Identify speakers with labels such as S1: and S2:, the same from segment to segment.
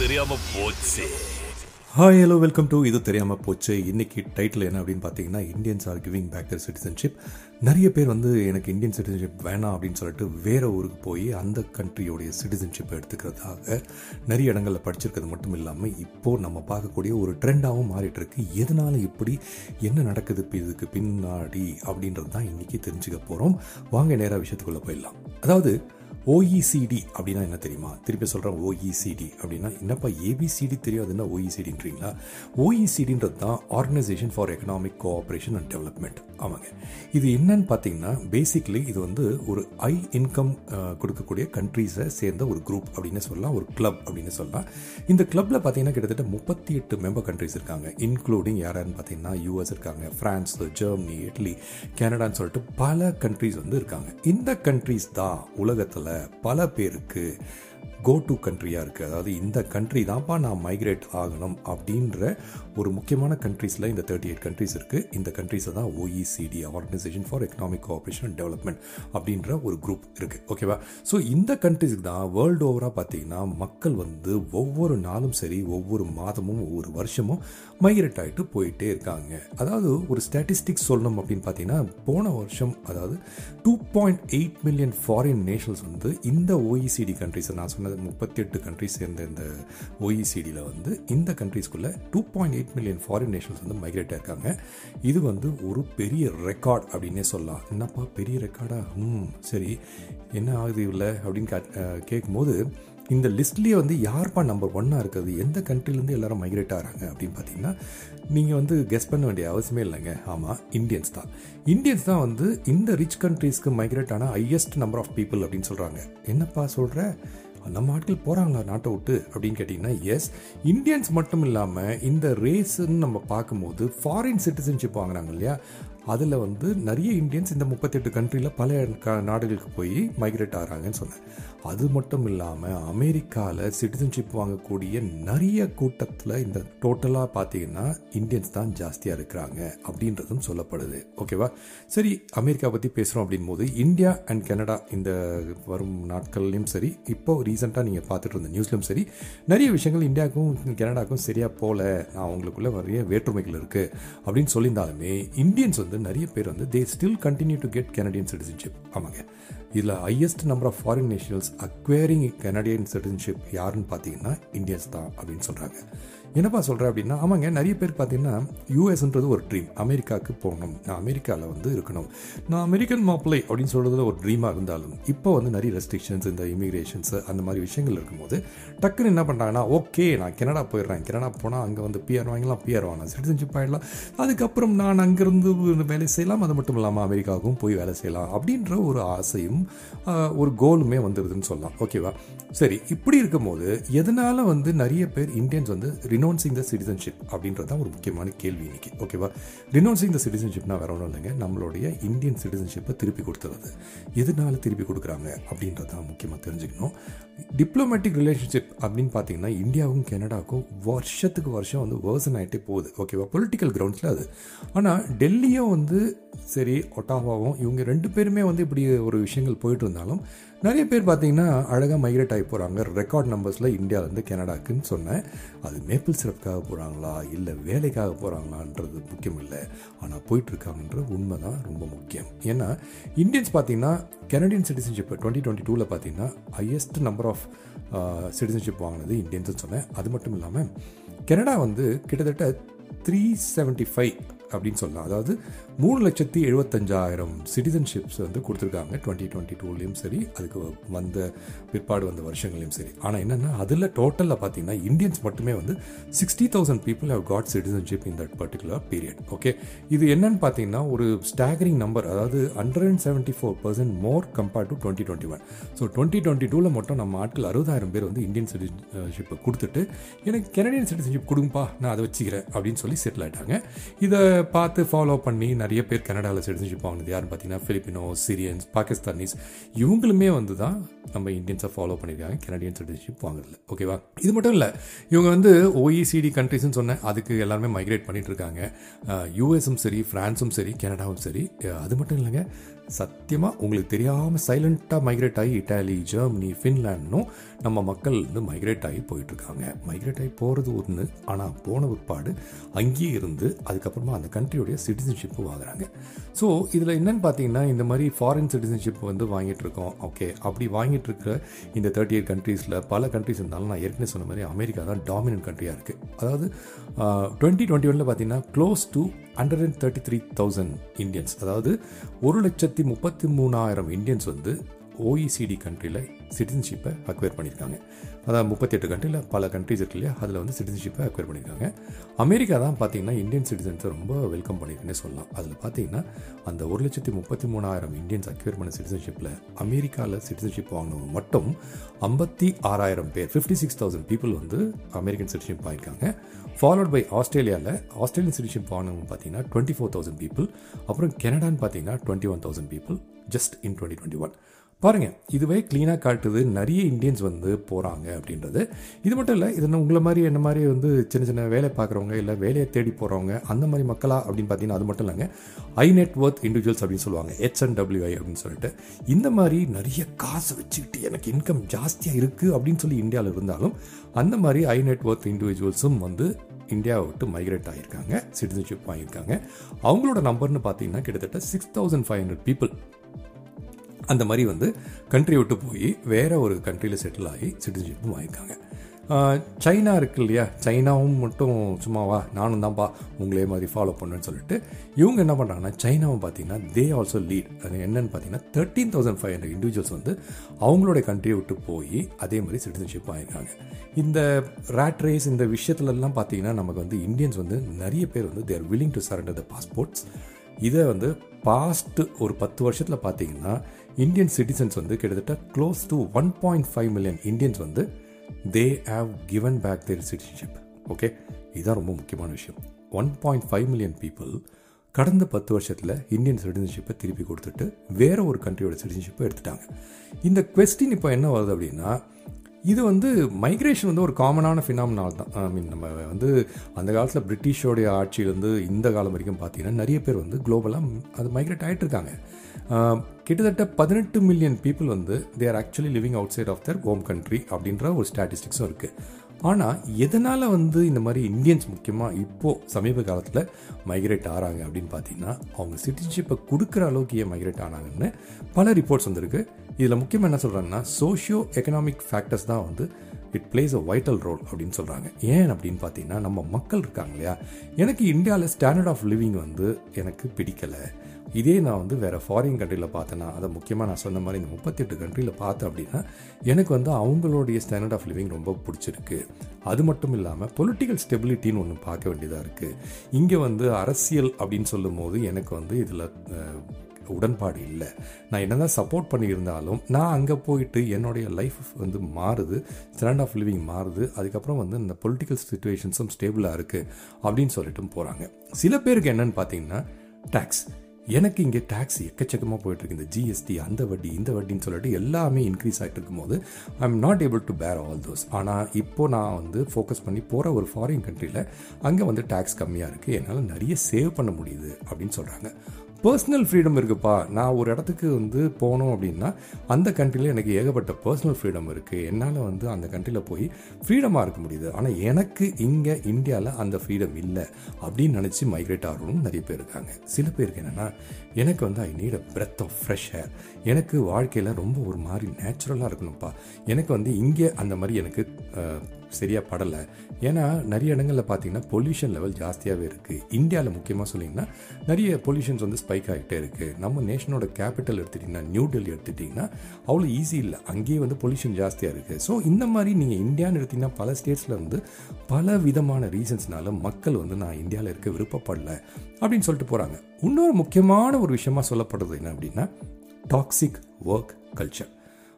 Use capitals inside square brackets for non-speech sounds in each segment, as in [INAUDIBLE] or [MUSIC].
S1: தெரியாம போச்சு.
S2: Hi hello welcome to இது தெரியாமல் போச்சு. இன்னைக்கு டைட்டில் என்ன அப்படின்னு பார்த்தீங்கன்னா Indians are giving back their citizenship நிறைய பேர் வந்து எனக்கு இந்தியன் சிட்டிசன்ஷிப் வேணாம் அப்படின்னு சொல்லிட்டு வேற ஊருக்கு போய் அந்த கண்ட்ரியோடைய சிட்டிசன்ஷிப் எடுத்துக்கிறதாக நிறைய இடங்களில் படிச்சிருக்கிறது மட்டும் இல்லாமல் இப்போது நம்ம பார்க்கக்கூடிய ஒரு ட்ரெண்டாகவும் மாறிட்டு இருக்கு. இப்படி என்ன நடக்குது இதுக்கு பின்னாடி அப்படின்றது தான் இன்றைக்கி தெரிஞ்சுக்க போகிறோம் வாங்க நேராக விஷயத்துக்குள்ளே போயிடலாம். அதாவது ஓஇசிடி அப்படின்னா என்ன தெரியுமா? திருப்பி சொல்கிறேன் ஓஇசிடி அப்படின்னா என்னப்பா ஏபிசிடி தெரியாது என்ன ஓஇசிடின்றீங்களா ஓஇசிடின்றது தான் organisation for economic cooperation and development ஆமாங்க. இது என்னன்னு பார்த்தீங்கன்னா பேசிக்லி இது வந்து ஒரு ஐ இன்கம் கொடுக்கக்கூடிய கண்ட்ரீஸை சேர்ந்த ஒரு குரூப் அப்படின்னு சொல்லலாம் ஒரு கிளப் அப்படின்னு சொல்லலாம். இந்த கிளப்பில் பார்த்தீங்கன்னா கிட்டத்தட்ட முப்பத்தி எட்டு மெம்பர் கண்ட்ரீஸ் இருக்காங்க. இன்க்ளூடிங் யாரான்னு பார்த்தீங்கன்னா யூஎஸ் இருக்காங்க ஃப்ரான்ஸ் ஜெர்மனி இட்லி கனடான்னு சொல்லிட்டு பல கண்ட்ரீஸ் வந்து இருக்காங்க. இந்த கண்ட்ரீஸ் தான் உலகத்தில் பல பேருக்கு கோ டு கண்ட்ரியாக இருக்குது அதாவது இந்த கண்ட்ரி தான்ப்பா நான் மைக்ரேட் ஆகணும் அப்படின்ற ஒரு முக்கியமான கண்ட்ரீஸில் இந்த தேர்ட்டி எயிட் கண்ட்ரீஸ் இருக்குது இந்த கண்ட்ரீஸை தான் OECD organisation for economic cooperation and development அப்படின்ற ஒரு குரூப் இருக்குது ஓகேவா ஸோ இந்த கண்ட்ரிஸுக்கு தான் வேர்ல்டு ஓவராக பார்த்தீங்கன்னா மக்கள் வந்து ஒவ்வொரு நாளும் சரி ஒவ்வொரு மாதமும் ஒவ்வொரு வருஷமும் மைக்ரேட் ஆகிட்டு போயிட்டே இருக்காங்க. அதாவது ஒரு ஸ்டாட்டிஸ்டிக்ஸ் சொல்லணும் அப்படின்னு பார்த்தீங்கன்னா போன வருஷம் அதாவது two point eight million foreign nations வந்து இந்த ஓஇசிடி கண்ட்ரிஸை நான் சொன்ன முப்பத்தி எட்டு கண்ட்ரிஸ் சேர்ந்த இந்த ஓஇசிடியில் வந்து இந்த கண்ட்ரிஸ்குள்ளே two point eight million foreign nations வந்து மைக்ரேட் ஆயிருக்காங்க. இது வந்து ஒரு பெரிய ரெக்கார்ட் அப்படின்னே சொல்லலாம். என்னப்பா பெரிய ரெக்கார்டா ம் சரி. என்ன ஆகுது இல்லை அப்படின்னு கேட்கும்போது இந்த லிஸ்ட்லேயே வந்து யார்ப்பா நம்பர் ஒன்னாக இருக்குது எந்த கண்ட்ரிலேருந்து எல்லாரும் மைக்ரேட் ஆகிறாங்க அப்படின்னு பார்த்தீங்கன்னா நீங்கள் வந்து கெஸ் பண்ண வேண்டிய அவசியமே இல்லைங்க. ஆமாம் இந்தியன்ஸ் தான். இந்தியன்ஸ் தான் வந்து இந்த ரிச் கண்ட்ரீஸ்க்கு மைக்ரேட் ஆன ஹையஸ்ட் நம்பர் ஆஃப் பீப்புள் அப்படின்னு சொல்கிறாங்க என்னப்பா சொல்கிற நம்ம ஆட்கள் போகிறாங்களா நாட்டை விட்டு அப்படின்னு கேட்டிங்கன்னா எஸ் இந்தியன்ஸ் மட்டும் இல்லாமல் இந்த ரேஸுன்னு நம்ம பார்க்கும்போது ஃபாரின் சிட்டிசன்ஷிப் வாங்குறாங்க இல்லையா? அதில் வந்து நிறைய இந்தியன்ஸ் இந்த முப்பத்தெட்டு கண்ட்ரியில் பல நாடுகளுக்கு போய் மைக்ரேட் ஆகிறாங்கன்னு சொன்னேன். அது மட்டும் இல்லாமல் அமெரிக்காவில் சிட்டிசன்ஷிப் வாங்கக்கூடிய நிறைய கூட்டத்தில் இந்த டோட்டலாக பார்த்தீங்கன்னா இந்தியன்ஸ் தான் ஜாஸ்தியாக இருக்கிறாங்க அப்படின்றதும் சொல்லப்படுது. ஓகேவா சரி அமெரிக்கா பற்றி பேசுகிறோம் அப்படின் போது இந்தியா அண்ட் கனடா இந்த வரும் நாட்கள்லையும் சரி இப்போ ரீசெண்டாக நீங்கள் பார்த்துட்டு இருந்த நியூஸ்லையும் சரி நிறைய விஷயங்கள் இந்தியாவுக்கும் கனடாக்கும் சரியாக போகல நான் அவங்களுக்குள்ள நிறைய வேற்றுமைகள் இருக்குது அப்படின்னு சொல்லியிருந்தாலுமே இந்தியன்ஸ் வந்து நிறைய பேர் வந்து they still continue to get Canadian citizenship ஆமாங்க. இதில் highest number of foreign nationals acquiring Canadian citizenship யாருன்னு பார்த்தீங்கன்னா இந்தியன்ஸ் தான் அப்படின்னு சொல்கிறாங்க என்னப்பா சொல்கிறேன் அப்படின்னா ஆமாங்க நிறைய பேர் பார்த்தீங்கன்னா யூஎஸ்ன்றது ஒரு ட்ரீம் அமெரிக்காவுக்கு போகணும். நான் அமெரிக்காவில் வந்து இருக்கணும். நான் அமெரிக்கன் மாப்பிள்ளை அப்படின்னு சொல்கிறதுல ஒரு ட்ரீமாக இருந்தாலும் இப்போ வந்து நிறைய ரெஸ்ட்ரிக்ஷன்ஸ் இந்த இமிகிரேஷன்ஸ் அந்த மாதிரி விஷயங்கள் இருக்கும்போது டக்குன்னு என்ன பண்ணுறாங்கன்னா ஓகே நான் கனடா போயிடுறேன். கனடா போனால் அங்கே வந்து பிஆர் வாங்கலாம் பிஆர் வாங்கலாம். சிட்டிசன்ஷிப் ஆகிடலாம் அதுக்கப்புறம் நான் அங்கேருந்து வேலை செய்யலாம். அது மட்டும் இல்லாமல் அமெரிக்காவுக்கும் போய் வேலை செய்யலாம் அப்படின்ற ஒரு ஆசையும் ஒரு கோலுமே வந்துடுதுன்னு சொல்லலாம். ஓகேவா சரி இப்படி இருக்கும்போது எதனால வந்து நிறைய பேர் இந்தியன்ஸ் வந்து ரினோன்சிங் த சிட்டிசன்ஷிப் அப்படின்றது தான் ஒரு முக்கியமான கேள்வி இன்னைக்கு ஓகேவா ரினோன்சிங் த சிட்டிசன்ஷிப்னா வேற ஒன்றும் இல்லைங்க. நம்மளுடைய இந்தியன் சிட்டிசன்ஷிப்பை திருப்பி கொடுத்துறது. எதனால திருப்பி கொடுக்குறாங்க அப்படின்றது தான் முக்கியமாக தெரிஞ்சுக்கணும். டிப்ளமேட்டிக் ரிலேஷன்ஷிப் அப்படின்னு பார்த்தீங்கன்னா இந்தியாவுக்கும் கனடாவுக்கும் வருஷத்துக்கு வருஷம் வந்து வேர்சன் ஆகிட்டே போகுது ஓகேவா பொலிட்டிக்கல் கிரவுண்ட்ஸில் அது. ஆனால் டெல்லியும் வந்து சரி ஒட்டாவாவும் இவங்க ரெண்டு பேருமே வந்து இப்படி ஒரு விஷயங்கள் போயிட்டு இருந்தாலும் நிறைய பேர் பார்த்தீங்கன்னா அழகாக மைக்ரேட் ஆகி போகிறாங்க ரெக்கார்ட் நம்பர்ஸில் இந்தியாவிலேருந்து கனடாக்குன்னு சொன்னேன். அது மேப்பிள் சிறப்புக்காக போகிறாங்களா இல்லை வேலைக்காக போகிறாங்களான்றது முக்கியம் இல்லை ஆனால் போயிட்டுருக்காங்கன்ற உண்மை தான் ரொம்ப முக்கியம். ஏன்னா இந்தியன்ஸ் பார்த்தீங்கன்னா கனடியன் சிட்டிசன்ஷிப் டுவெண்ட்டி டுவெண்ட்டி டூவில் பார்த்தீங்கன்னா ஹையஸ்ட் நம்பர் ஆஃப் சிட்டிசன்ஷிப் வாங்கினது இந்தியன்ஸ்னு சொன்னேன். அது மட்டும் இல்லாமல் கனடா வந்து கிட்டத்தட்ட த்ரீ செவன்ட்டி ஃபைவ் அப்படின்னு சொல்லலாம் அதாவது மூணு லட்சத்தி எழுபத்தஞ்சாயிரம் சிட்டிசன்ஷிப்ஸ் வந்து கொடுத்துருக்காங்க. டுவெண்ட்டி டுவெண்ட்டி டூலேயும் சரி அதுக்கு வந்த பிற்பாடு வந்த வருஷங்களையும் சரி. ஆனால் என்னென்னா அதில் டோட்டலில் பார்த்தீங்கன்னா இந்தியன்ஸ் மட்டுமே வந்து sixty thousand people have got citizenship in that particular period okay இது என்னன்னு பார்த்தீங்கன்னா ஒரு ஸ்டாகரிங் நம்பர் அதாவது hundred and seventy four percent more compared to twenty twenty one so twenty twenty டூவில் மட்டும் நம்ம ஆட்கள் அறுபதாயிரம் பேர் வந்து இந்தியன் சிட்டிசன்ஷிப்பை கொடுத்துட்டு எனக்கு கெனடியன் சிட்டிசன்ஷிப் கொடுங்கப்பா நான் அதை வச்சுக்கிறேன் அப்படின்னு சொல்லி செட்டில் ஆகிட்டாங்க இதை பார்த்து ஃபாலோ பண்ணி நிறைய நிறைய பேர் கனடாவில் சிட்டிசன்ஷிப் வாங்கினது யாருன்னு பார்த்தீங்கன்னா ஃபிலிப்பினோ சிரியன்ஸ் பாகிஸ்தானிஸ். இவங்களுமே வந்து தான் நம்ம இந்தியன்ஸை ஃபாலோ பண்ணியிருக்காங்க. கனடியன் சிட்டிசன்ஷிப் வாங்குறதுல. ஓகேவா இது மட்டும் இல்லை இவங்க வந்து ஓஇசிடி கண்ட்ரிஸ்னு சொன்னேன். அதுக்கு எல்லாருமே மைக்ரேட் பண்ணிட்டு இருக்காங்க. யூஎஸும் சரி ஃப்ரான்ஸும் சரி கனடாவும் சரி. அது மட்டும் இல்லைங்க. சத்தியமாக உங்களுக்கு தெரியாமல் சைலண்ட்டாக மைக்ரேட் ஆகி இட்டாலி ஜெர்மனி ஃபின்லாண்ட்னும் நம்ம மக்கள் வந்து மைக்ரேட் ஆகி போயிட்டுருக்காங்க. மைக்ரேட் ஆகி போகிறது ஒன்று ஆனால் போன பிற்பாடு அங்கேயே இருந்து அதுக்கப்புறமா அந்த கண்ட்ரியோடைய சிட்டிசன்ஷிப்பு வாங்குறாங்க. ஸோ இதில் என்னென்னு பார்த்தீங்கன்னா இந்த மாதிரி ஃபாரின் சிட்டிசன்ஷிப் வந்து வாங்கிட்டுருக்கோம் ஓகே அப்படி வாங்கிட்டு இருக்கிற இந்த தேர்ட்டி எயிட் கண்ட்ரீஸில் பல கண்ட்ரீஸ் இருந்தாலும் நான் ஏற்கனவே சொன்ன மாதிரி அமெரிக்கா தான் டாமினன்ட் கண்ட்ரியாக இருக்குது அதாவது டுவெண்ட்டி டுவெண்ட்டி ஒனில் பார்த்தீங்கன்னா close to hundred and thirty three thousand Indians அதாவது ஒரு லட்சத்தி முப்பத்தி மூணாயிரம் இந்தியன்ஸ் வந்து ஓஇசிடி கண்ட்ரியில் சிட்டிசன்ஷிப்பை அக்வேர் பண்ணியிருக்காங்க அதாவது முப்பத்தெட்டு கண்ட்ரியில் பல கண்ட்ரிஸ் இருக்கு இல்லையா? அதில் வந்து சிட்டிசன்ஷிப்பை அக்வேர் பண்ணியிருக்காங்க அமெரிக்கா தான் பார்த்தீங்கன்னா இந்தியன் சிட்டிசன்ஸை ரொம்ப வெல்கம் பண்ணியிருக்குன்னே சொல்லலாம். அதில் பார்த்தீங்கன்னா அந்த ஒரு லட்சத்தி முப்பத்தி மூணாயிரம் இந்தியன்ஸ் அக்வேர் பண்ண சிட்டிசன்ஷிப்பில் அமெரிக்காவில் சிட்டிசன்ஷிப் வாங்கினவங்க மட்டும் ஐம்பத்தி ஆறாயிரம் பேர் ஃபிஃப்டி சிக்ஸ் தௌசண்ட் பீப்புள் வந்து அமெரிக்கன் சிட்டிசன்ஷிப் வாங்கியிருக்காங்க. ஃபாலோட் பை ஆஸ்திரேலியாவில் ஆஸ்திரேலியன் சிட்டிசன்ஷிப் வாங்கினவங்க பார்த்தீங்கன்னா டுவெண்ட்டி ஃபோர் தௌசண்ட் பீப்புள் அப்புறம் கனடான்னு பார்த்தீங்கன்னா twenty one thousand people just in twenty twenty one பாருங்க இதுவே க்ளீனாக காட்டுது நிறைய இந்தியன்ஸ் வந்து போகிறாங்க அப்படின்றது. இது மட்டும் இல்லை இது உங்களை மாதிரி என்ன மாதிரி வந்து சின்ன சின்ன வேலை பார்க்குறவங்க இல்லை வேலையை தேடி போகிறவங்க அந்த மாதிரி மக்களா அப்படின்னு பார்த்தீங்கன்னா அது மட்டும் இல்லைங்க. ஐ நெட்ஒர்த் இண்டிவிஜுவல்ஸ் அப்படின்னு சொல்லுவாங்க ஹெச் அண்ட் டபிள்யூஐ அப்படின்னு சொல்லிட்டு. இந்த மாதிரி நிறைய காசு வச்சுக்கிட்டு எனக்கு இன்கம் ஜாஸ்தியாக இருக்குது அப்படின்னு சொல்லி இந்தியாவில் இருந்தாலும் அந்த மாதிரி ஐ நெட்ஒர்த் இண்டிவிஜுவல்ஸும் வந்து இந்தியாவை விட்டு மைக்ரேட் ஆகியிருக்காங்க சிட்டிசன்ஷிப் வாங்கியிருக்காங்க. அவங்களோட நம்பர்னு பார்த்தீங்கன்னா கிட்டத்தட்ட six thousand five hundred people அந்த மாதிரி வந்து கண்ட்ரி விட்டு போய் வேற ஒரு கண்ட்ரியில் செட்டில் ஆகி சிட்டிசன்ஷிப்பும் வாங்கியிருக்காங்க. சைனா இருக்கு இல்லையா? சைனாவும் மட்டும் சும்மாவா நானும் தான்ப்பா உங்களே மாதிரி ஃபாலோ பண்ணுன்னு சொல்லிட்டு இவங்க என்ன பண்ணுறாங்கன்னா சைனாவும் பார்த்தீங்கன்னா தே ஆல்சோ லீட் அது என்னன்னு பார்த்தீங்கன்னா thirteen thousand five hundred individuals வந்து அவங்களோட கண்ட்ரியை விட்டு போய் அதே மாதிரி சிட்டிசன்ஷிப் வாங்கியிருக்காங்க. இந்த ரேட் ரேஸ் இந்த விஷயத்துலலாம் பார்த்தீங்கன்னா நமக்கு வந்து இந்தியன்ஸ் வந்து நிறைய பேர் வந்து their willing to surrender the passports இதை வந்து பாஸ்ட்டு ஒரு பத்து வருஷத்தில் பார்த்தீங்கன்னா இந்தியன் சிட்டிசன்ஸ் வந்து கிட்டத்தட்ட close to one point five million Indians வந்து they have given back their citizenship okay இதுதான் ரொம்ப முக்கியமான விஷயம். One point five million people கடந்த பத்து வருஷத்தில் இந்தியன் சிட்டிசன்ஷிப்பை திருப்பி கொடுத்துட்டு வேற ஒரு கண்ட்ரியோட சிட்டிசன்ஷிப்பை எடுத்துட்டாங்க. இந்த கொஸ்டின் இப்போ என்ன வருது அப்படின்னா இது வந்து மைக்ரேஷன் வந்து ஒரு காமனான ஃபினாமினால் தான். ஐ மீன் நம்ம வந்து அந்த காலத்தில் பிரிட்டிஷோடைய ஆட்சியிலேருந்து இந்த காலம் வரைக்கும் பார்த்தீங்கன்னா நிறைய பேர் வந்து குளோபலாக அது மைக்ரேட் ஆகிட்டு இருக்காங்க. கிட்டத்தட்ட பதினெட்டு மில்லியன் பீப்புள் வந்து they are actually living outside of their home country அப்படின்ற ஒரு ஸ்டாட்டிஸ்டிக்ஸும் இருக்குது ஆனால் எதனால் வந்து இந்த மாதிரி இந்தியன்ஸ் முக்கியமாக இப்போது சமீப காலத்தில் மைக்ரேட் ஆகிறாங்க அப்படின்னு பார்த்தீங்கன்னா அவங்க சிட்டிசன்ஷிப்பை கொடுக்குற அளவுக்கு ஏன் மைக்ரேட் ஆனாங்கன்னு பல ரிப்போர்ட்ஸ் வந்திருக்கு. இதில் முக்கியமாக என்ன சொல்கிறாங்கன்னா சோஷியோ எக்கனாமிக் ஃபேக்டர்ஸ் தான் வந்து it plays a vital role அப்படின்னு சொல்கிறாங்க ஏன் அப்படின்னு பார்த்தீங்கன்னா நம்ம மக்கள் இருக்காங்க இல்லையா? எனக்கு இந்தியாவில் ஸ்டாண்டர்ட் ஆஃப் லிவிங் வந்து எனக்கு பிடிக்கலை. இதே நான் வந்து வேறு ஃபாரின் கண்ட்ரியில் பார்த்தேன்னா அதை முக்கியமாக நான் சொன்ன மாதிரி இந்த முப்பத்தெட்டு கண்ட்ரியில் பார்த்தேன் அப்படின்னா எனக்கு வந்து அவங்களுடைய ஸ்டாண்டர்ட் ஆஃப் லிவிங் ரொம்ப பிடிச்சிருக்கு. அது மட்டும் இல்லாமல் பொலிட்டிக்கல் ஸ்டெபிலிட்டின்னு ஒன்று பார்க்க வேண்டியதாக இருக்குது இங்கே வந்து அரசியல் அப்படின்னு சொல்லும் போது எனக்கு வந்து இதில் உடன்பாடு இல்லை. நான் என்னதான் சப்போர்ட் பண்ணியிருந்தாலும் நான் அங்கே போயிட்டு என்னுடைய லைஃப் வந்து மாறுது ஸ்டாண்ட் ஆஃப் லிவிங் மாறுது அதுக்கப்புறம் வந்து இந்த பொலிட்டிக்கல் சுச்சுவேஷன்ஸும் ஸ்டேபிளாக இருக்குது அப்படின்னு சொல்லிட்டும் போகிறாங்க சில பேருக்கு என்னன்னு பார்த்தீங்கன்னா டேக்ஸ் எனக்கு இங்கே டேக்ஸ் எக்கச்சக்கமாக போயிட்டுருக்கு இந்த ஜிஎஸ்டி அந்த வட்டி இந்த வட்டின்னு சொல்லிட்டு எல்லாமே இன்க்ரீஸ் ஆகிட்டு இருக்கும்போது I am not able to bear all those ஆனால் இப்போ நான் வந்து ஃபோக்கஸ் பண்ணி போகிற ஒரு ஃபாரின் கண்ட்ரியில் அங்கே வந்து டேக்ஸ் கம்மியாக இருக்குது என்னால் நிறைய சேவ் பண்ண முடியுது அப்படின்னு சொல்கிறாங்க பர்சனல் ஃப்ரீடம் இருக்குப்பா. நான் ஒரு இடத்துக்கு வந்து போனோம் அப்படின்னா அந்த கண்ட்ரியில் எனக்கு ஏகப்பட்ட பர்சனல் ஃப்ரீடம் இருக்குது என்னால் வந்து அந்த கண்ட்ரியில் போய் ஃப்ரீடமாக இருக்க முடியுது. ஆனால் எனக்கு இங்கே இந்தியாவில் அந்த ஃப்ரீடம் இல்லை அப்படின்னு நினச்சி மைக்ரேட் ஆகணும்னு நிறைய பேர் இருக்காங்க. சில பேருக்கு என்னென்னா எனக்கு வந்து I need a breath of fresh air எனக்கு வாழ்க்கையில் ரொம்ப ஒரு மாதிரி நேச்சுரலாக இருக்கணும்ப்பா. எனக்கு வந்து இங்கே அந்த மாதிரி எனக்கு சரியாக படலை. ஏன்னா நிறைய இடங்களில் பார்த்தீங்கன்னா பொல்யூஷன் லெவல் ஜாஸ்தியாகவே இருக்குது இந்தியாவில் முக்கியமாக சொன்னீங்கன்னா நிறைய பொல்யூஷன்ஸ் வந்து ஸ்பைக் ஆகிட்டே இருக்குது நம்ம நேஷனோட கேபிட்டல் எடுத்துட்டிங்கன்னா நியூ டெல்லி எடுத்துட்டிங்கன்னா அவ்வளோ ஈஸி இல்லை. அங்கேயே வந்து பொல்யூஷன் ஜாஸ்தியாக இருக்குது ஸோ இந்த மாதிரி நீங்கள் இந்தியான்னு எடுத்திங்கன்னா பல ஸ்டேட்ஸில் வந்து பல விதமான ரீசன்ஸ்னால மக்கள் வந்து நான் இந்தியாவில் இருக்க விருப்பப்படல அப்படின்னு சொல்லிட்டு போகிறாங்க இன்னொரு முக்கியமான ஒரு விஷயமா சொல்லப்படுறது என்ன அப்படின்னா டாக்ஸிக் ஒர்க் கல்ச்சர்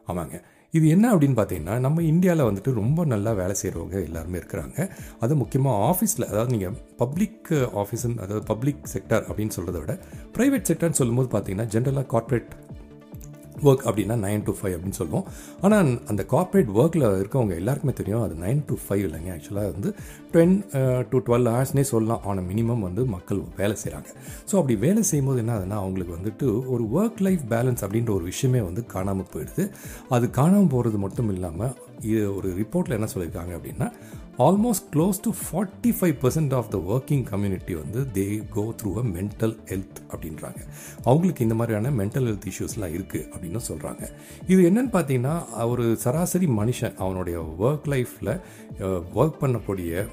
S2: ஆமாங்க. இது என்ன அப்படின்னு பார்த்தீங்கன்னா நம்ம இந்தியாவில் வந்துட்டு ரொம்ப நல்லா வேலை செய்கிறவங்க எல்லாருமே இருக்கிறாங்க. அது முக்கியமாக ஆஃபீஸில் அதாவது நீங்கள் பப்ளிக் ஆஃபீஸுன்னு அதாவது பப்ளிக் செக்டர் அப்படின்னு சொல்கிறத விட ப்ரைவேட் செக்டர்னு சொல்லும்போது பார்த்தீங்கன்னா ஜென்ரலாக கார்ப்பரேட் ஒர்க் அப்படின்னா நைன் டு ஃபைவ் அப்படின்னு சொல்லுவோம். ஆனால் அந்த கார்ப்பரேட் ஒர்க்கில் இருக்கவங்க எல்லாருக்குமே தெரியும் அது நைன் டு ஃபைவ் இல்லைங்க. ஆக்சுவலாக வந்து டென் டு டுவெல் ஹவர்ஸ்னே சொல்லலாம். ஆனால் மினிமம் வந்து மக்கள் வேலை செய்கிறாங்க ஸோ அப்படி வேலை செய்யும்போது என்ன ஆகுதுன்னா அவங்களுக்கு வந்துட்டு ஒரு ஒர்க் லைஃப் பேலன்ஸ் அப்படின்ற ஒரு விஷயமே வந்து காணாமல் போயிடுது. அது காணாமல் போகிறது மட்டும் இல்லாமல் இது ஒரு ரிப்போர்ட்டில் என்ன சொல்லியிருக்காங்க அப்படின்னா almost close to forty five percent of the working community வந்து they go through a mental health அப்படின்றாங்க. அவங்களுக்கு இந்த மாதிரியான மென்டல் ஹெல்த் இஷ்யூஸ்லாம் இருக்குது அப்படின்னு சொல்கிறாங்க இது என்னன்னு பார்த்தீங்கன்னா ஒரு சராசரி மனுஷன் அவனுடைய ஒர்க் லைஃப்பில் ஒர்க் பண்ணக்கூடிய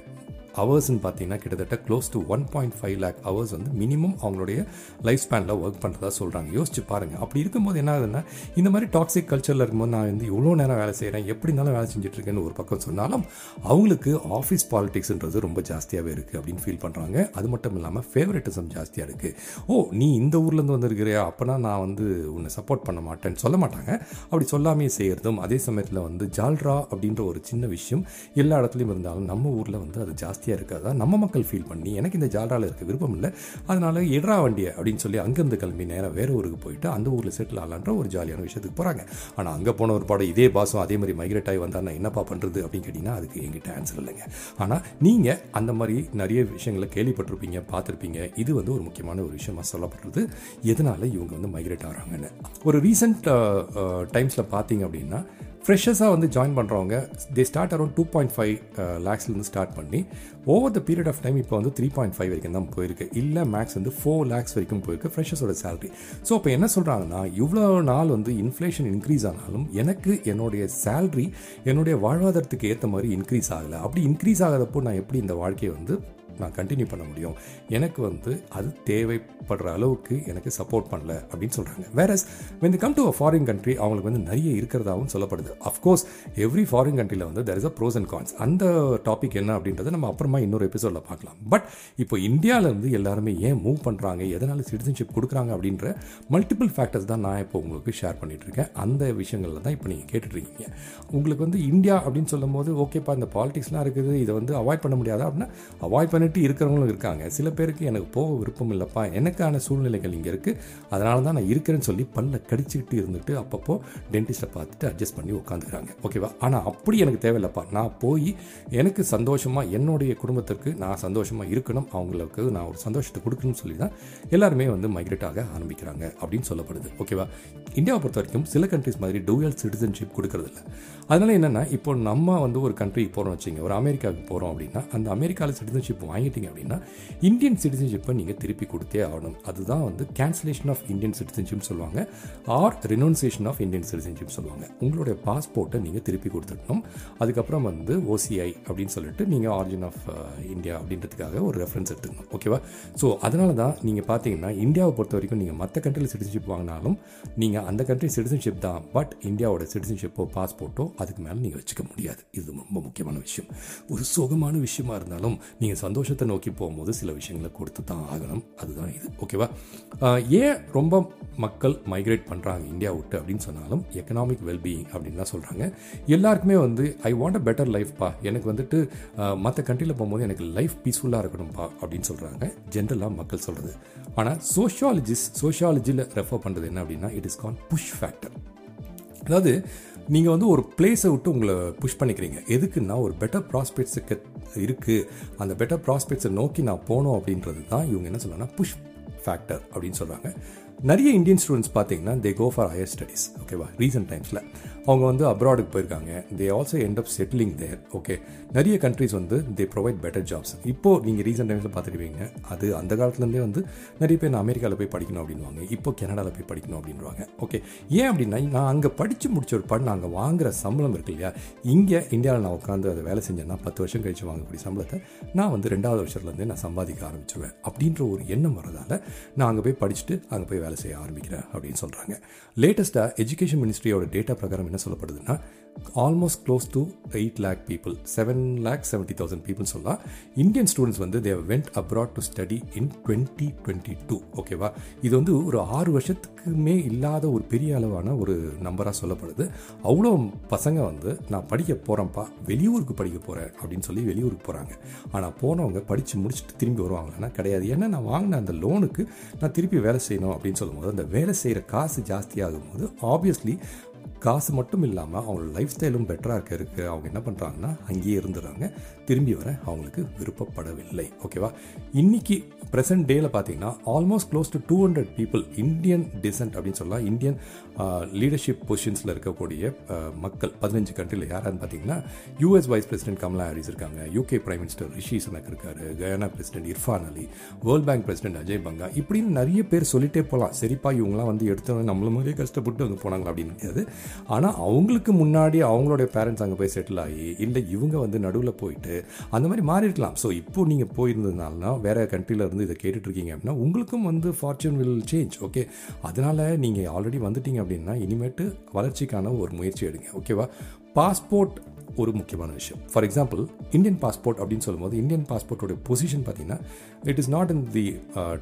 S2: ஹவர்ஸ்ன்னு பார்த்தீங்கன்னா கிட்டத்தட்ட close to one point five lakh hours வந்து மினிமம் அவங்களுடைய லைஃப் ஸ்பேனில் ஒர்க் பண்ணுறதா சொல்கிறாங்க யோசிச்சு பாருங்கள் அப்படி இருக்கும்போது என்ன ஆகுதுன்னா இந்த மாதிரி டாக்ஸிக் கல்ச்சரில் இருக்கும்போது நான் வந்து இவ்வளோ நேரம் வேலை செய்கிறேன் எப்படி இருந்தாலும் வேலை செஞ்சுட்ருக்கேன்னு ஒரு பக்கம் சொன்னாலும் அவங்களுக்கு ஆஃபீஸ் பாலிடிக்ஸ்ன்றது ரொம்ப ஜாஸ்தியாகவே இருக்குது அப்படின்னு ஃபீல் பண்ணுறாங்க அது மட்டும் இல்லாமல் ஃபேவரட்டிசம் ஜாஸ்தியாக இருக்குது ஓ நீ இந்த ஊர்லேருந்து வந்திருக்கிறியா? அப்போனா நான் வந்து உன்னை சப்போர்ட் பண்ண மாட்டேன்னு சொல்ல மாட்டாங்க. அப்படி சொல்லாமே செய்கிறதும் அதே சமயத்தில் வந்து ஜால்ரா அப்படின்ற ஒரு சின்ன விஷயம் எல்லா இடத்துலையும் இருந்தாலும் நம்ம ஊரில் வந்து அது ஜாஸ்தி ஜாஸ்தியாக இருக்காதா? நம்ம மக்கள் ஃபீல் பண்ணி எனக்கு இந்த ஜால்ராவில் இருக்க விருப்பம் இல்லை. அதனால் எட்ரா வண்டியை அப்படின்னு சொல்லி அங்கேருந்து கிளம்பி நேராக வேறு ஊருக்கு போயிட்டு அந்த ஊரில் செட்டில் ஆகலான்ற ஒரு ஜாலியான விஷயத்துக்கு போகிறாங்க ஆனால் அங்கே போன ஒரு பாடம் இதே பாசம் அதே மாதிரி மைக்ரேட் ஆகி வந்தால் நான் என்னப்பா பண்ணுறது அப்படின்னு கேட்டிங்கன்னா அதுக்கு எங்கிட்ட ஆன்சர் இல்லைங்க. ஆனால் நீங்கள் அந்த மாதிரி நிறைய விஷயங்களை கேள்விப்பட்டிருப்பீங்க பார்த்துருப்பீங்க. இது வந்து ஒரு முக்கியமான ஒரு விஷயமா சொல்லப்படுறது. எதனால் இவங்க வந்து மைக்ரேட் ஆகிறாங்கன்னு. ஒரு ரீசெண்ட் டைம்ஸில் பார்த்தீங்க அப்படின்னா ஃப்ரெஷர்ஸாக வந்து ஜாயின் பண்ணுறவங்க they start around two point five லேக்ஸ்லேருந்து start பண்ணி over the period of time இப்போ வந்து த்ரீ பாயிண்ட் ஃபைவ் வரைக்கும் தான் போயிருக்கு. இல்லை மேக்ஸ் வந்து ஃபோர் லேக்ஸ் வரைக்கும் போயிருக்கு ஃப்ரெஷர்ஸோட சேலரி ஸோ இப்போ என்ன சொல்கிறாங்கன்னா இவ்வளோ நாள் வந்து இன்ஃப்ளேஷன் இன்க்ரீஸ் ஆனாலும் எனக்கு என்னுடைய சேலரி என்னுடைய வாழ்வாதாரத்துக்கு ஏற்ற மாதிரி இன்க்ரீஸ் ஆகலை. அப்படி இன்க்ரீஸ் ஆகிறப்போ நான் எப்படி இந்த வாழ்க்கையை வந்து நான் கண்டினியூ பண்ண முடியும். எனக்கு வந்து அது தேவைப்படுற அளவுக்கு எனக்கு சப்போர்ட் பண்ணல அப்படின்னு சொல்கிறாங்க வேற when come to a foreign country அவங்களுக்கு வந்து நிறைய இருக்கிறதாகவும் சொல்லப்படுது. அஃப்கோர்ஸ் எவ்ரி ஃபாரின் கண்ட்ரியில் வந்து there is a pros and cons அந்த டாபிக் என்ன அப்படின்றத நம்ம அப்புறமா இன்னொரு எபிசோடில் பார்க்கலாம். பட் இப்போ இந்தியாவிலேருந்து எல்லாருமே ஏன் மூவ் பண்ணுறாங்க எதனால் சிட்டிசன்ஷிப் கொடுக்குறாங்க அப்படின்ற மல்டிபிள் ஃபேக்டர்ஸ் தான் நான் இப்போ உங்களுக்கு ஷேர் பண்ணிட்டு இருக்கேன். அந்த விஷயங்களில் தான் இப்போ நீங்கள் கேட்டுட்ருக்கீங்க உங்களுக்கு வந்து இந்தியா அப்படின்னு சொல்லும் போது ஓகேப்பா இந்த பாலிடிக்ஸ்லாம் இருக்குது இதை வந்து அவாய்ட் பண்ண முடியாதா அப்படின்னா அவாய்ட் பண்ணிட்டு இருக்கிறவங்களும் இருக்காங்க. சில பேருக்கு எனக்கு போக விருப்பம் இல்லைப்பா. எனக்கான சூழ்நிலைகள் இங்கே இருக்குது அதனால தான் நான் இருக்கிறேன்னு சொல்லி பல்ல கடிச்சிக்கிட்டு இருந்துட்டு அப்பப்போ டென்டிஸ்ட்டை பார்த்துட்டு அட்ஜஸ்ட் பண்ணி உட்காந்துக்கிறாங்க ஓகேவா ஆனால் அப்படி எனக்கு தேவையில்லப்பா. நான் போய் எனக்கு சந்தோஷமாக என்னுடைய குடும்பத்திற்கு நான் சந்தோஷமாக இருக்கணும். அவங்களுக்கு நான் ஒரு சந்தோஷத்தை கொடுக்கணும்னு சொல்லி தான் எல்லாருமே வந்து மைக்ரேட் ஆக ஆரம்பிக்கிறாங்க அப்படின்னு சொல்லப்படுது. ஓகேவா இந்தியாவை பொறுத்த வரைக்கும் சில கண்ட்ரிஸ் மாதிரி டூயல் சிட்டிசன்ஷிப் கொடுக்கறதில்ல. அதனால் என்னென்னா இப்போ நம்ம வந்து ஒரு கண்ட்ரிக்கு போகிறோம் வச்சுங்க ஒரு அமெரிக்காவுக்கு போகிறோம் அப்படின்னா அந்த அமெரிக்காவில் சிட்டிசன்ஷிப் வாங்கிட்டீங்க அப்படின்னா இந்தியன் சிட்டிசன்ஷிப்பை நீங்கள் திருப்பி கொடுத்தே ஆகணும். அதுதான் வந்து கேன்சலேஷன் ஆஃப் இந்தியன் சிட்டிசன்ஷிப் சொல்லுவாங்க. Or renunciation of Indian citizenship சொல்லுவாங்க. உங்களுடைய பாஸ்போர்ட்டை நீங்கள் திருப்பி கொடுத்துடணும். அதுக்கப்புறம் வந்து ஓசிஐ அப்படின்னு சொல்லிட்டு நீங்கள் ஆரிஜின் ஆஃப் இந்தியா அப்படின்றதுக்காக ஒரு ரெஃபரன்ஸ் எடுத்துக்கணும். ஓகேவா ஸோ அதனால தான் நீங்கள் பார்த்தீங்கன்னா இந்தியாவை பொறுத்த வரைக்கும் நீங்கள் மற்ற கண்ட்ரியில் சிட்டிசன்ஷிப் வாங்கினாலும் நீங்கள் அந்த கண்ட்ரி சிட்டிசன்ஷிப் தான். பட் இந்தியாவோட சிட்டிசன்ஷிப்போ பாஸ்போர்ட்டோ அதுக்கு மேலே நீங்கள் வச்சுக்க முடியாது. இது ரொம்ப முக்கியமான விஷயம். ஒரு சுகமான விஷயமா இருந்தாலும் நீங்கள் சந்தோஷத்தை நோக்கி போகும்போது சில விஷயங்களை கொடுத்து தான் ஆகணும். அதுதான் இது. ஓகேவா? ஏன் ரொம்ப மக்கள் மைக்ரேட் பண்ணுறாங்க இந்தியா விட்டு அப்படின்னு சொன்னாலும் எக்கனாமிக் வெல்பீயிங் அப்படின்னு தான் சொல்கிறாங்க எல்லாருக்குமே வந்து ஐ வாண்ட் அ பெட்டர் லைஃப்பா எனக்கு வந்துட்டு மற்ற கண்ட்ரியில் போகும்போது எனக்கு லைஃப் பீஸ்ஃபுல்லாக இருக்கணும்ப்பா அப்படின்னு சொல்கிறாங்க ஜென்ரலாக மக்கள் சொல்கிறது ஆனால் சோஷியாலஜிஸ்ட் சோஷியாலஜியில் ரெஃபர் பண்ணுறது என்ன அப்படின்னா it is call push factor அதாவது நீங்கள் வந்து ஒரு பிளேஸை விட்டு உங்களை புஷ் பண்ணிக்கிறீங்க. எதுக்குன்னா ஒரு பெட்டர் ப்ராஸ்பெக்ட்ஸுக்கு இருக்குது அந்த பெட்டர் ப்ராஸ்பெக்ட்ஸை நோக்கி நான் போனோம் அப்படின்றது தான் இவங்க என்ன சொல்கிறாங்கன்னா புஷ் ஃபேக்டர் அப்படின்னு சொல்கிறாங்க நிறைய இந்தியன் ஸ்டூடெண்ட்ஸ் பார்த்தீங்கன்னா they go for higher studies ஓகேவா ரீசன்ட் டைம்ஸில் அவங்க வந்து அப்ராடுக்கு போயிருக்காங்க. They also end of settling there okay நிறைய கண்ட்ரிஸ் வந்து தே ப்ரொவைட் பெட்டர் ஜாப்ஸ் இப்போது நீங்கள் ரீசெண்ட் டைம்ஸில் பார்த்துருவீங்க அது அந்த காலத்துலேருந்தே வந்து நிறைய பேர் நான் அமெரிக்காவில் போய் படிக்கணும் அப்படின்வாங்க இப்போ கனடாவில் போய் படிக்கணும் அப்படின்வாங்க ஓகே ஏன் அப்படின்னா நான் அங்கே படித்து முடிச்ச ஒரு பட் நான் அங்கே வாங்குகிற சம்பளம் இருக்கு இல்லையா? இங்கே இந்தியாவில் நான் உட்காந்து அதை வேலை செஞ்சேன்னா பத்து வருஷம் கழிச்சு வாங்கக்கூடிய சம்பளத்தை நான் வந்து ரெண்டாவது வருஷத்துலேருந்தே நான் சம்பாதிக்க ஆரம்பிச்சிருவேன். அப்படின்ற ஒரு எண்ணம் வரதால் நான் அங்கே போய் படிச்சுட்டு அங்கே போய் வேலை செய்ய ஆரம்பிக்கிறேன் அப்படின்னு சொல்கிறாங்க லேட்டஸ்ட்டாக எஜுகேஷன் மினிஸ்ட்ரியோட டேட்டா பிரகாரம் என்ன என்ன சொல்லப்படுதுன்னா almost close to eight lakh people seven lakh seventy thousand people சொல்லலாம். இந்தியன் ஸ்டூடெண்ட்ஸ் வந்து they went abroad to study in twenty twenty two ஓகேவா இது வந்து ஒரு ஆறு வருஷத்துக்குமே இல்லாத ஒரு பெரிய அளவான ஒரு நம்பராக சொல்லப்படுது. அவ்வளோ பசங்க வந்து நான் படிக்க போகிறேன்ப்பா வெளியூருக்கு படிக்க போகிறேன் அப்படின்னு சொல்லி வெளியூருக்கு போகிறாங்க ஆனால் போனவங்க படித்து முடிச்சுட்டு திரும்பி வருவாங்களான்னா கிடையாது. ஏன்னா நான் வாங்கின அந்த லோனுக்கு நான் திருப்பி வேலை செய்யணும் அப்படின்னு சொல்லும்போது அந்த வேலை செய்கிற காசு ஜாஸ்தியாகும் போது ஆப்வியஸ்லி காசு மட்டும் இல்லாமல் அவங்களோட லைஃப் ஸ்டைலும் பெட்டராக இருக்க இருக்கு. அவங்க என்ன பண்ணுறாங்கன்னா அங்கேயே இருந்துடுறாங்க. திரும்பி வர அவங்களுக்கு விருப்பப்படவில்லை. ஓகேவா இன்னைக்கு ப்ரெசன்ட் டேல பார்த்தீங்கன்னா almost close to two hundred people Indian descent அப்படின்னு சொல்லலாம். இந்தியன் லீடர்ஷிப் பொசிஷன்ஸில் இருக்கக்கூடிய மக்கள் பதினஞ்சு கண்ட்ரியில் யாரான்னு பார்த்தீங்கன்னா US vice president Kamala Harris இருக்காங்க. UK prime minister Rishi Sunak இருக்காரு. Guyana president Irfan Ali World Bank president Ajay Banga இப்படின்னு நிறைய பேர் சொல்லிட்டே போகலாம். சரிப்பா இவங்களாம் வந்து எடுத்தவங்க நம்மள மாதிரியே கஷ்டப்பட்டு வந்து போனாங்களா அப்படின்னு கிடையாது ஆனால் அவங்களுக்கு முன்னாடி அவங்களுடைய பேரண்ட்ஸ் அங்கே போய் செட்டில் ஆகி இல்லை இவங்க வந்து நடுவில் போயிட்டு அந்த மாதிரி மாறி இருக்கலாம். ஸோ இப்போ நீங்கள் போயிருந்ததுனால வேற கண்ட்ரியில் இருந்து இதை கேட்டுட்டு இருக்கீங்க அப்படின்னா உங்களுக்கும் வந்து ஃபார்ச்சூன் வில் சேஞ்ச் ஓகே அதனால நீங்கள் ஆல்ரெடி வந்துட்டீங்க அப்படின்னா இனிமேட்டு வளர்ச்சிக்கான ஒரு முயற்சி எடுங்க ஓகேவா பாஸ்போர்ட் ஒரு முக்கியமான விஷயம். ஃபார் எக்ஸாம்பிள் இந்தியன் பாஸ்போர்ட் அப்படின்னு சொல்லும்போது இந்தியன் பாஸ்போர்ட்டோட பொசிஷன் பார்த்தீங்கன்னா it is not in the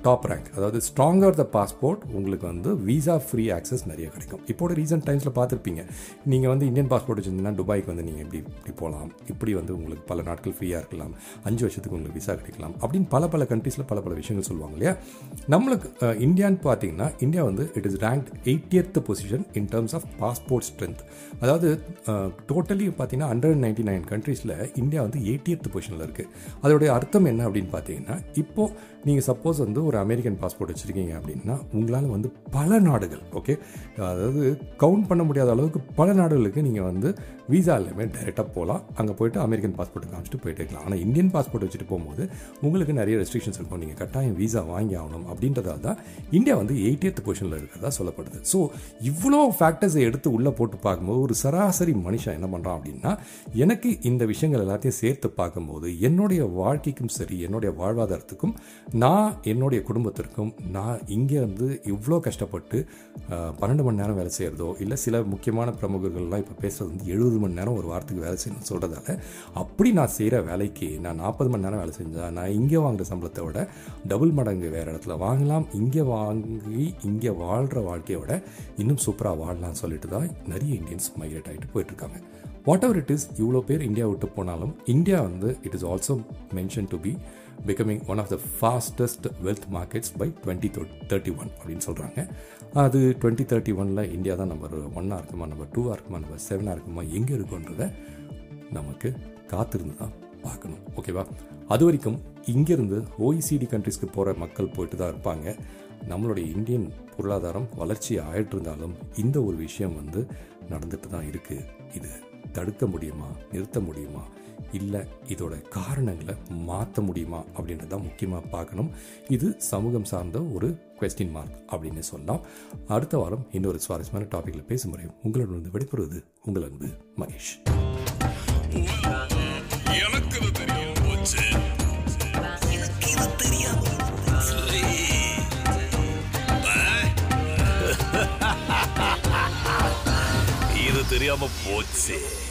S2: top rank அதாவது ஸ்ட்ராங்கர் த பாஸ்போர்ட் உங்களுக்கு வந்து விசா ஃப்ரீ ஆக்சஸ் நிறைய கிடைக்கும். இப்போட ரீசன்ட் டைம்ஸில் பார்த்துருப்பீங்க. நீங்கள் வந்து இந்தியன் பாஸ்போர்ட் வச்சுருந்தீங்கன்னா துபாய்க்கு வந்து நீங்கள் இப்படி இப்படி போகலாம். இப்படி வந்து உங்களுக்கு பல நாட்கள் ஃப்ரீயாக இருக்கலாம். அஞ்சு வருஷத்துக்கு உங்களுக்கு விசா கிடைக்கலாம். அப்படின்னு பல பல கண்ட்ரீஸில் பல பல விஷயங்கள் சொல்லுவாங்க இல்லையா? நம்மளுக்கு uh, இந்தியான்னு பார்த்தீங்கன்னா இந்தியா வந்து it is rank eightieth position in terms of passport strength அதாவது uh, டோட்டலி பார்த்தீங்கன்னா ஹண்ட்ரட் நைன்டி நைன் கண்ட்ரீஸில் இந்தியா வந்து எயிட்டியத் பொசிஷனில் இருக்குது அதோடைய அர்த்தம் என்ன அப்படின்னு பார்த்தீங்கன்னா இப்போது நீங்கள் சப்போஸ் வந்து ஒரு அமெரிக்கன் பாஸ்போர்ட் வச்சுருக்கீங்க அப்படின்னா உங்களால் வந்து பல நாடுகள் ஓகே அதாவது கவுண்ட் பண்ண முடியாத அளவுக்கு பல நாடுகளுக்கு நீங்கள் வந்து விசா எல்லாமே டைரெக்டாக போகலாம் அங்கே போயிட்டு அமெரிக்கன் பாஸ்போர்ட்டை காமிச்சிட்டு போயிட்டு இருக்கலாம். ஆனால் இந்தியன் பாஸ்போர்ட் வச்சுட்டு போகும்போது உங்களுக்கு நிறைய ரெஸ்ட்ரிக்ஷன்ஸ் இருக்கும். நீங்கள் கட்டாயம் விசா வாங்கி ஆகணும் அப்படின்றதால தான் இந்தியா வந்து எயிட்டியத் பொசிஷனில் இருக்கிறதா சொல்லப்படுது. ஸோ இவ்வளோ ஃபேக்டர்ஸை எடுத்து உள்ளே போட்டு பார்க்கும்போது ஒரு சராசரி மனுஷன் என்ன பண்ணுறான் அப்படின்னா எனக்கு இந்த விஷயங்கள் எல்லாத்தையும் சேர்த்து பார்க்கும்போது என்னுடைய வாழ்க்கைக்கும் சரி என்னுடைய வாழ்வாதாரத்துக்கும் நான் என்னுடைய குடும்பத்திற்கும் நான் இங்கே வந்து இவ்வளோ கஷ்டப்பட்டு பன்னெண்டு மணி நேரம் வேலை செய்கிறதோ இல்லை சில முக்கியமான பிரமுகர்கள்லாம் இப்போ பேசுகிறது வந்து எழுபது மணி நேரம் ஒரு வாரத்துக்கு வேலை செய்யணும்னு சொல்கிறதால அப்படி நான் செய்கிற வேலைக்கு நான் நாற்பது மணி நேரம் வேலை செஞ்சால் நான் இங்கே வாங்குகிற சம்பளத்தை விட டபுள் மடங்கு வேறு இடத்துல வாங்கலாம் இங்கே வாங்கி இங்கே வாழ்கிற வாழ்க்கையோட இன்னும் சூப்பராக வாழலாம்னு சொல்லிட்டு தான் நிறைய இந்தியன்ஸ் மைக்ரேட் ஆகிட்டு போயிட்டுருக்காங்க. வாட் எவர் இட் இஸ் இவ்வளோ பேர் இந்தியா விட்டு போனாலும் இந்தியா வந்து it is also mention to be becoming one of the fastest wealth markets by twenty thirty one அப்படின்னு சொல்கிறாங்க அது டுவெண்ட்டி தேர்ட்டி ஒனில் இந்தியா தான் நம்பர் ஒன்னாக இருக்குமா நம்பர் டூவாக இருக்குமா நம்பர் செவனாக இருக்குமா எங்கே இருக்குன்றத நமக்கு காத்திருந்து தான் பார்க்கணும் ஓகேவா அது வரைக்கும் இங்கேருந்து ஓஇசிடி கண்ட்ரிஸ்க்கு போகிற மக்கள் போயிட்டு தான் இருப்பாங்க. நம்மளுடைய இந்தியன் பொருளாதாரம் வளர்ச்சி ஆயிட்டு இருந்தாலும் இந்த ஒரு விஷயம் வந்து நடந்துட்டு தான் இருக்குது இது தடுக்க முடியுமா நிறுத்த முடியுமா இல்லை இதோட காரணங்களை மாற்ற முடியுமா அப்படின்றத தான் முக்கியமாக பார்க்கணும். இது சமூகம் சார்ந்த ஒரு கொஸ்டின் மார்க் அப்படின்னு சொல்லலாம். அடுத்த வாரம் இன்னொரு சுவாரஸ்யமான டாப்பிக்கில் பேசும் முறை வந்து விடைபெறுவது உங்கள் அன்பு மகேஷ்.
S1: எனக்கு இது தெரியும் போச்சு.
S3: தெரியாம
S1: தெரியாம போச்சு. [LAUGHS]